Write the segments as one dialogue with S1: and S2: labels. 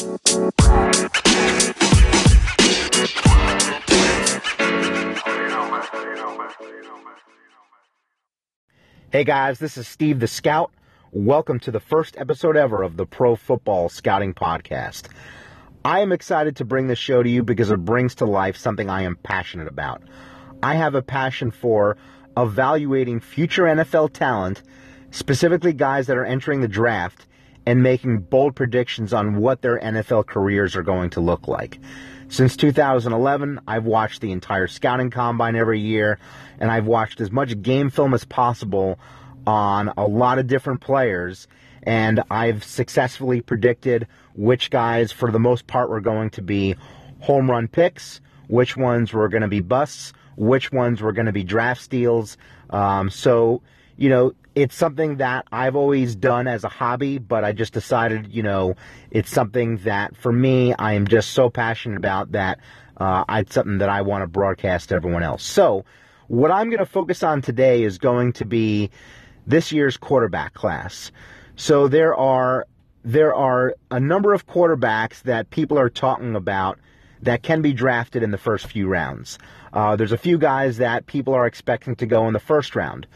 S1: Hey guys, this is Steve the Scout. Welcome to the first episode ever of the Pro Football Scouting Podcast. I am excited to bring this show to you because it brings to life something I am passionate about. I have a passion for evaluating future NFL talent, specifically guys that are entering the draft, and making bold predictions on what their NFL careers are going to look like. Since 2011, I've watched the entire scouting combine every year, and I've watched as much game film as possible on a lot of different players, and I've successfully predicted which guys, for the most part, were going to be home run picks, which ones were going to be busts, which ones were going to be draft steals. Um, so, you know, it's something that I've always done as a hobby, but I just decided, you know, it's something that for me, I am just so passionate about that uh, it's something that I want to broadcast to everyone else. So, what I'm going to focus on today is going to be this year's quarterback class. So there are there are a number of quarterbacks that people are talking about that can be drafted in the first few rounds. Uh, there's a few guys that people are expecting to go in the first round.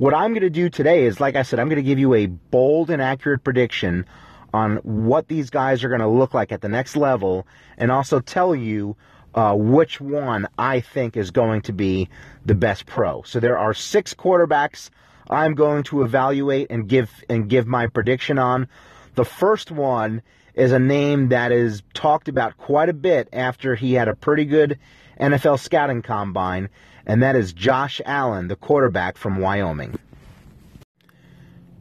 S1: What I'm going to do today is, like I said, I'm going to give you a bold and accurate prediction on what these guys are going to look like at the next level, and also tell you uh, which one I think is going to be the best pro. So there are six quarterbacks I'm going to evaluate and give and give my prediction on. The first one is a name that is talked about quite a bit after he had a pretty good NFL scouting combine, and that is Josh Allen, the quarterback from Wyoming.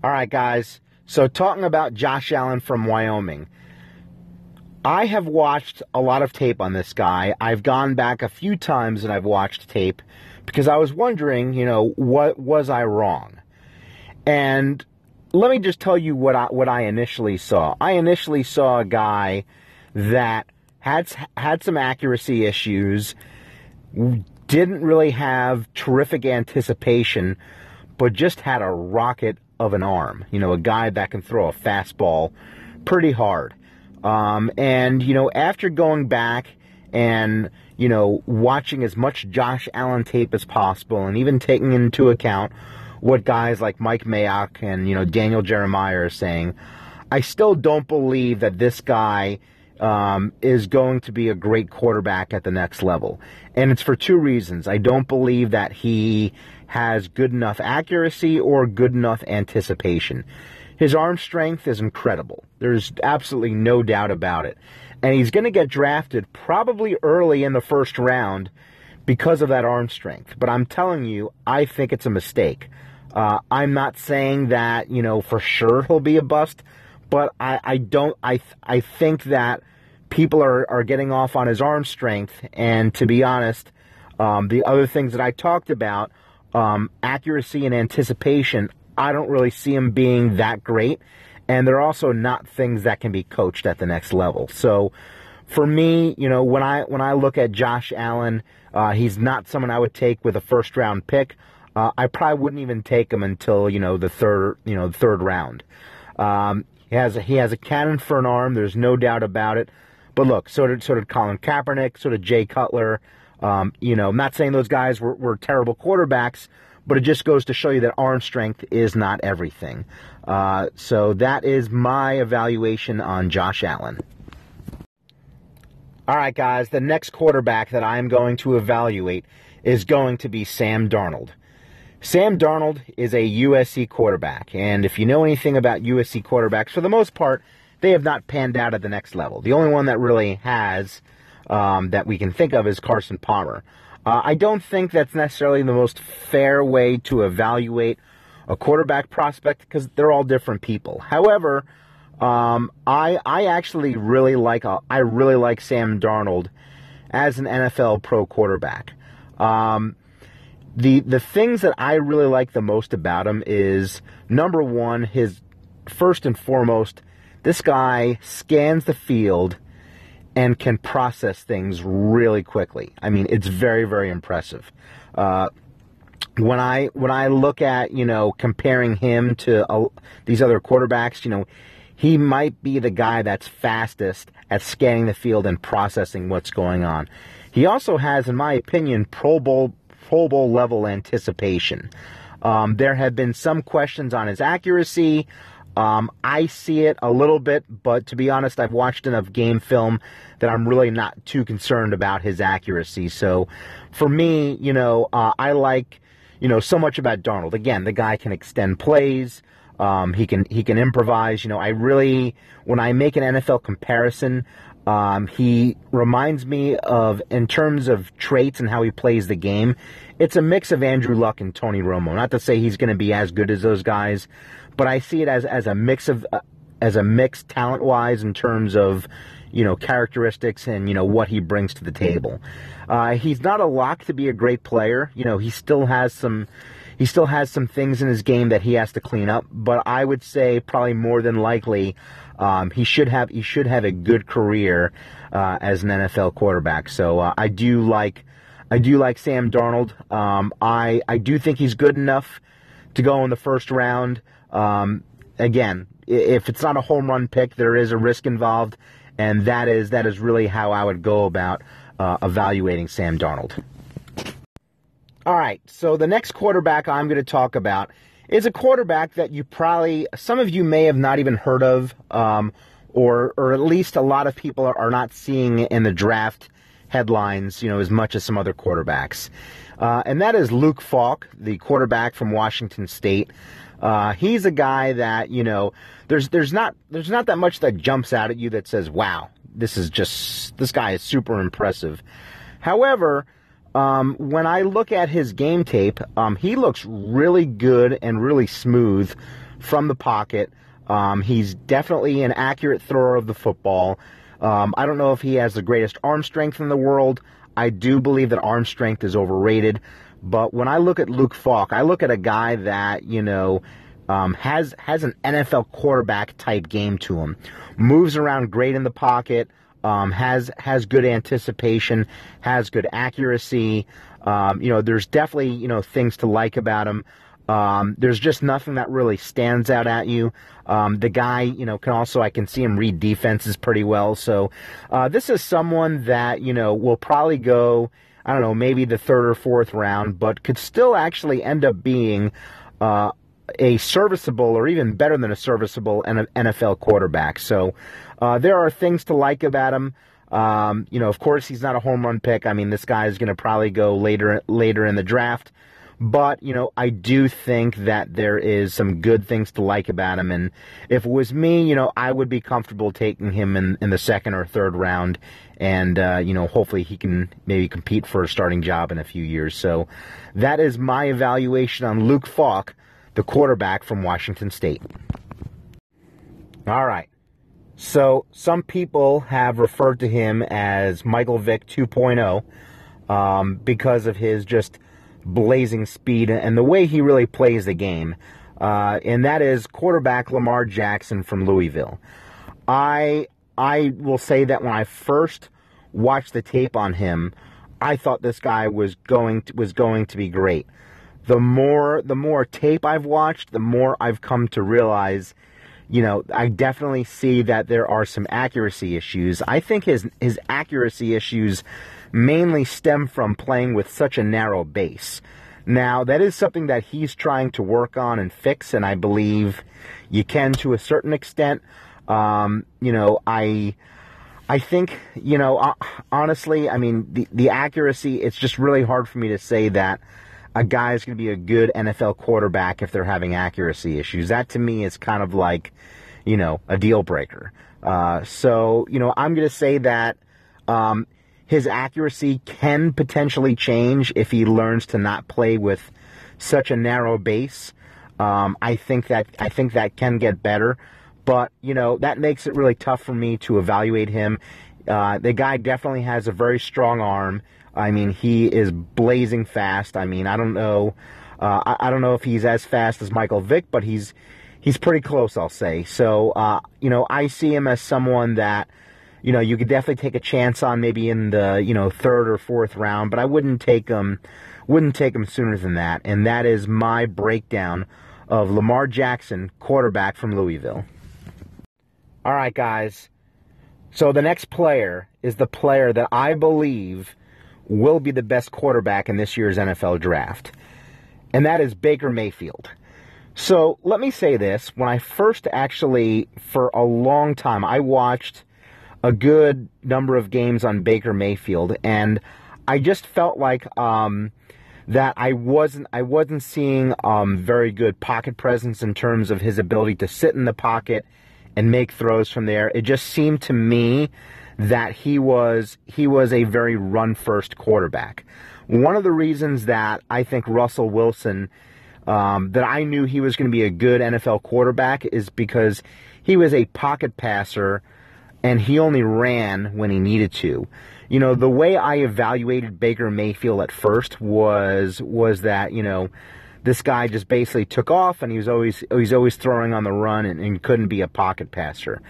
S1: All right, guys. So, talking about Josh Allen from Wyoming, I have watched a lot of tape on this guy. I've gone back a few times and I've watched tape because I was wondering, you know, what was I wrong? And let me just tell you what I what I initially saw. I initially saw a guy that had had some accuracy issues, didn't really have terrific anticipation, but just had a rocket of an arm. You know, a guy that can throw a fastball pretty hard. Um, and you know, after going back and you know watching as much Josh Allen tape as possible, and even taking into account what guys like Mike Mayock and you know Daniel Jeremiah are saying, I still don't believe that this guy um, is going to be a great quarterback at the next level. And it's for two reasons. I don't believe that he has good enough accuracy or good enough anticipation. His arm strength is incredible. There's absolutely no doubt about it. And he's going to get drafted probably early in the first round because of that arm strength. But I'm telling you, I think it's a mistake. Uh, I'm not saying that, you know, for sure he'll be a bust, but I, I don't, I, I think that people are, are getting off on his arm strength. And to be honest, um, the other things that I talked about, um, accuracy and anticipation, I don't really see him being that great. And they're also not things that can be coached at the next level. So for me, you know, when I when I look at Josh Allen, uh, he's not someone I would take with a first round pick. Uh, I probably wouldn't even take him until you know the third you know third round. Um, he has a, he has a cannon for an arm. There's no doubt about it. But look, so did, so did Colin Kaepernick, so did Jay Cutler. Um, you know, I'm not saying those guys were, were terrible quarterbacks, but it just goes to show you that arm strength is not everything. Uh, so that is my evaluation on Josh Allen. All right, guys, the next quarterback that I am going to evaluate is going to be Sam Darnold. Sam Darnold is a USC quarterback, and if you know anything about USC quarterbacks, for the most part, they have not panned out at the next level. The only one that really has um, that we can think of is Carson Palmer. Uh, I don't think that's necessarily the most fair way to evaluate a quarterback prospect because they're all different people. However, um, I I actually really like uh, I really like Sam Darnold as an NFL pro quarterback. Um, the the things that I really like the most about him is number one, his first and foremost this guy scans the field and can process things really quickly. I mean, it's very, very impressive. Uh, when I when I look at you know comparing him to uh, these other quarterbacks, you know, he might be the guy that's fastest at scanning the field and processing what's going on. He also has, in my opinion, Pro Bowl Bowl level anticipation. Um, there have been some questions on his accuracy. Um, I see it a little bit, but to be honest, I've watched enough game film that I'm really not too concerned about his accuracy. So for me, you know, uh, I like, you know, so much about Darnold. Again, the guy can extend plays. Um, he can he can improvise. You know, I really when I make an NFL comparison, um, he reminds me of in terms of traits and how he plays the game. It's a mix of Andrew Luck and Tony Romo. Not to say he's going to be as good as those guys, but I see it as as a mix of uh, as a mix talent wise in terms of you know characteristics and you know what he brings to the table. Uh, he's not a lock to be a great player. You know, he still has some he still has some things in his game that he has to clean up, but I would say probably more than likely um, he should have he should have a good career uh, as an NFL quarterback. So uh, I do like I do like Sam Darnold. Um, I I do think he's good enough to go in the first round. Um, again, if it's not a home run pick, there is a risk involved, and that is that is really how I would go about uh, evaluating Sam Darnold. All right, so the next quarterback I'm going to talk about is a quarterback that you probably, some of you may have not even heard of, um, or or at least a lot of people are, are, not seeing in the draft headlines, you know, as much as some other quarterbacks. Uh, and that is Luke Falk, the quarterback from Washington State. Uh, he's a guy that you know, there's there's not there's not that much that jumps out at you that says, "Wow, this is just this guy is super impressive." However, um, when I look at his game tape, um, he looks really good and really smooth from the pocket. Um, he's definitely an accurate thrower of the football. Um, I don't know if he has the greatest arm strength in the world. I do believe that arm strength is overrated. But when I look at Luke Falk, I look at a guy that, you know, um, has has an NFL quarterback type game to him. Moves around great in the pocket um, has has good anticipation, has good accuracy. Um, you know, there's definitely you know things to like about him. Um, there's just nothing that really stands out at you. Um, the guy, you know, can also I can see him read defenses pretty well. So uh, this is someone that you know will probably go. I don't know, maybe the third or fourth round, but could still actually end up being uh, a serviceable or even better than a serviceable NFL quarterback. So uh, there are things to like about him. Um, you know, of course, he's not a home run pick. I mean, this guy is going to probably go later later in the draft. But, you know, I do think that there is some good things to like about him. And if it was me, you know, I would be comfortable taking him in, in the second or third round. And, uh, you know, hopefully he can maybe compete for a starting job in a few years. So that is my evaluation on Luke Falk, the quarterback from Washington State. All right. So some people have referred to him as Michael Vick 2.0 um, because of his just blazing speed and the way he really plays the game. Uh, and that is quarterback Lamar Jackson from Louisville. I I will say that when I first watched the tape on him, I thought this guy was going to, was going to be great. The more the more tape I've watched, the more I've come to realize you know, I definitely see that there are some accuracy issues. I think his his accuracy issues mainly stem from playing with such a narrow base. Now, that is something that he's trying to work on and fix, and I believe you can to a certain extent. Um, you know, I I think, you know, honestly, I mean, the, the accuracy, it's just really hard for me to say that a guy is going to be a good NFL quarterback if they're having accuracy issues. That to me is kind of like, you know, a deal breaker. Uh, so, you know, I'm going to say that um, his accuracy can potentially change if he learns to not play with such a narrow base. Um, I think that I think that can get better, but you know that makes it really tough for me to evaluate him. Uh, the guy definitely has a very strong arm. I mean, he is blazing fast. I mean, I don't know, uh, I, I, don't know if he's as fast as Michael Vick, but he's he's pretty close, I'll say. So, uh, you know, I see him as someone that, you know, you could definitely take a chance on, maybe in the you know third or fourth round, but I wouldn't take him, wouldn't take him sooner than that. And that is my breakdown of Lamar Jackson, quarterback from Louisville. All right, guys. So the next player is the player that I believe will be the best quarterback in this year's NFL draft, and that is Baker Mayfield. So let me say this. When I first actually, for a long time, I watched a good number of games on Baker Mayfield, and I just felt like um, that I wasn't I wasn't seeing um, very good pocket presence in terms of his ability to sit in the pocket and make throws from there. It just seemed to me that he was he was a very run first quarterback. One of the reasons that I think Russell Wilson um, that I knew he was going to be a good NFL quarterback is because he was a pocket passer and he only ran when he needed to. You know, the way I evaluated Baker Mayfield at first was was that, you know, this guy just basically took off and he was always he's always throwing on the run and, and couldn't be a pocket passer.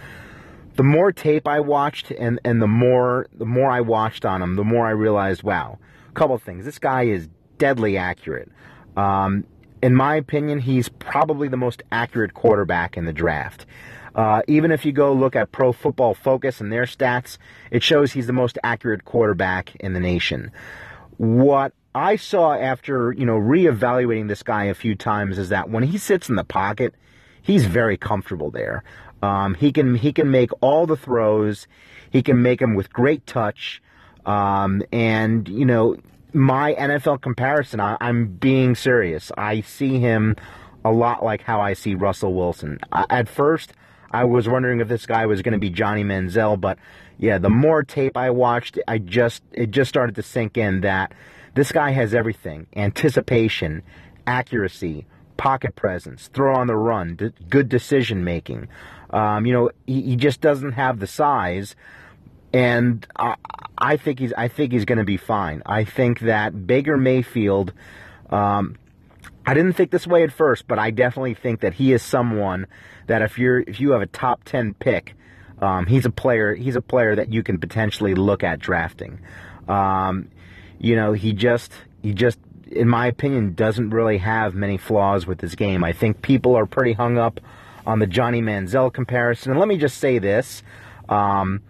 S1: The more tape I watched and, and the more the more I watched on him, the more I realized, wow, a couple things. This guy is deadly accurate. Um, in my opinion, he's probably the most accurate quarterback in the draft. Uh, even if you go look at Pro Football Focus and their stats, it shows he's the most accurate quarterback in the nation. What I saw after, you know, reevaluating this guy a few times is that when he sits in the pocket, he's very comfortable there. Um, he can he can make all the throws. He can make them with great touch. Um, and you know, my NFL comparison, I, am being serious. I see him a lot like how I see Russell Wilson. I, at first, I was wondering if this guy was going to be Johnny Manziel, but yeah, the more tape I watched, I just it just started to sink in that this guy has everything: anticipation, accuracy, pocket presence, throw on the run, d- good decision making. Um, you know, he, he, just doesn't have the size, and I, I think he's I think he's going to be fine. I think that Baker Mayfield. Um, I didn't think this way at first, but I definitely think that he is someone that if you're if you have a top ten pick, um, he's a player. He's a player that you can potentially look at drafting. Um, you know, he just he just, in my opinion, doesn't really have many flaws with his game. I think people are pretty hung up on the Johnny Manziel comparison. And let me just say this: um,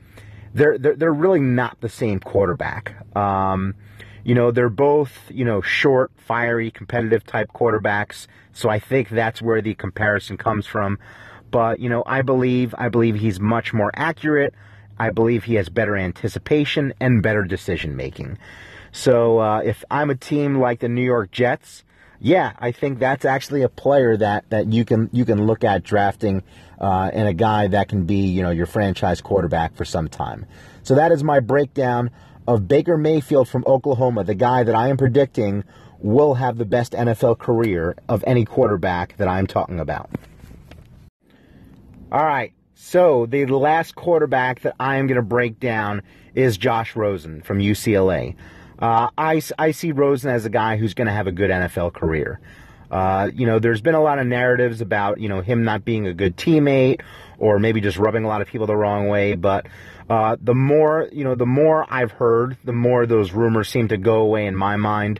S1: they're, they're they're really not the same quarterback. Um, you know, they're both, you know, short, fiery, competitive type quarterbacks. So I think that's where the comparison comes from. But, you know, I believe I believe he's much more accurate. I believe he has better anticipation and better decision making. So uh, if I'm a team like the New York Jets, yeah, I think that's actually a player that, that you can you can look at drafting uh, and a guy that can be you know your franchise quarterback for some time. So that is my breakdown of Baker Mayfield from Oklahoma, the guy that I am predicting will have the best NFL career of any quarterback that I'm talking about. All right, so the last quarterback that I am going to break down is Josh Rosen from UCLA. Uh, I, I see Rosen as a guy who's going to have a good NFL career. Uh, you know, there's been a lot of narratives about, you know, him not being a good teammate or maybe just rubbing a lot of people the wrong way. But uh, the more, you know, the more I've heard, the more those rumors seem to go away in my mind.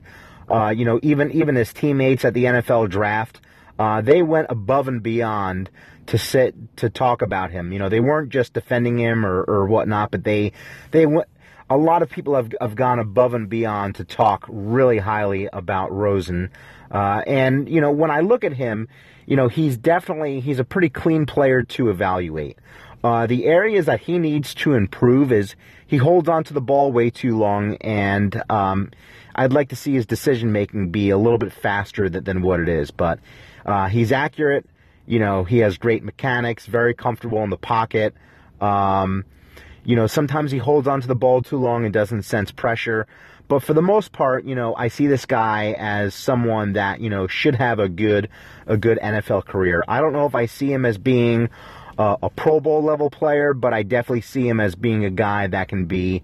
S1: Uh, you know, even even his teammates at the NFL draft, uh, they went above and beyond to sit to talk about him. You know, they weren't just defending him or, or whatnot, but they they went. A lot of people have have gone above and beyond to talk really highly about Rosen. Uh, and you know, when I look at him, you know, he's definitely he's a pretty clean player to evaluate. Uh, the areas that he needs to improve is he holds on to the ball way too long, and um, I'd like to see his decision making be a little bit faster than, than what it is. But uh, he's accurate. You know, he has great mechanics, very comfortable in the pocket. Um, you know, sometimes he holds onto the ball too long and doesn't sense pressure. But for the most part, you know, I see this guy as someone that, you know, should have a good a good NFL career. I don't know if I see him as being uh, a Pro Bowl level player, but I definitely see him as being a guy that can be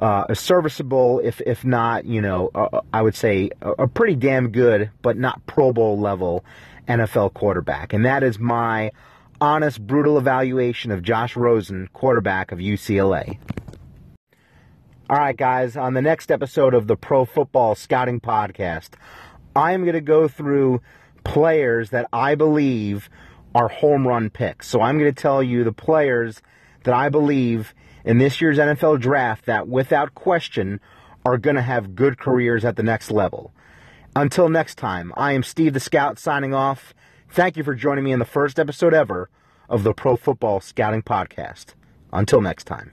S1: uh, a serviceable, if if not, you know, uh, I would say a, a, pretty damn good, but not Pro Bowl level NFL quarterback. And that is my honest, brutal evaluation of Josh Rosen, quarterback of UCLA. All right, guys, on the next episode of the Pro Football Scouting Podcast, I am going to go through players that I believe are home run picks. So I'm going to tell you the players that I believe in this year's NFL draft that, without question, are going to have good careers at the next level. Until next time, I am Steve the Scout signing off. Thank you for joining me in the first episode ever of the Pro Football Scouting Podcast. Until next time.